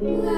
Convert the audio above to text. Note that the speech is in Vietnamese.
Love.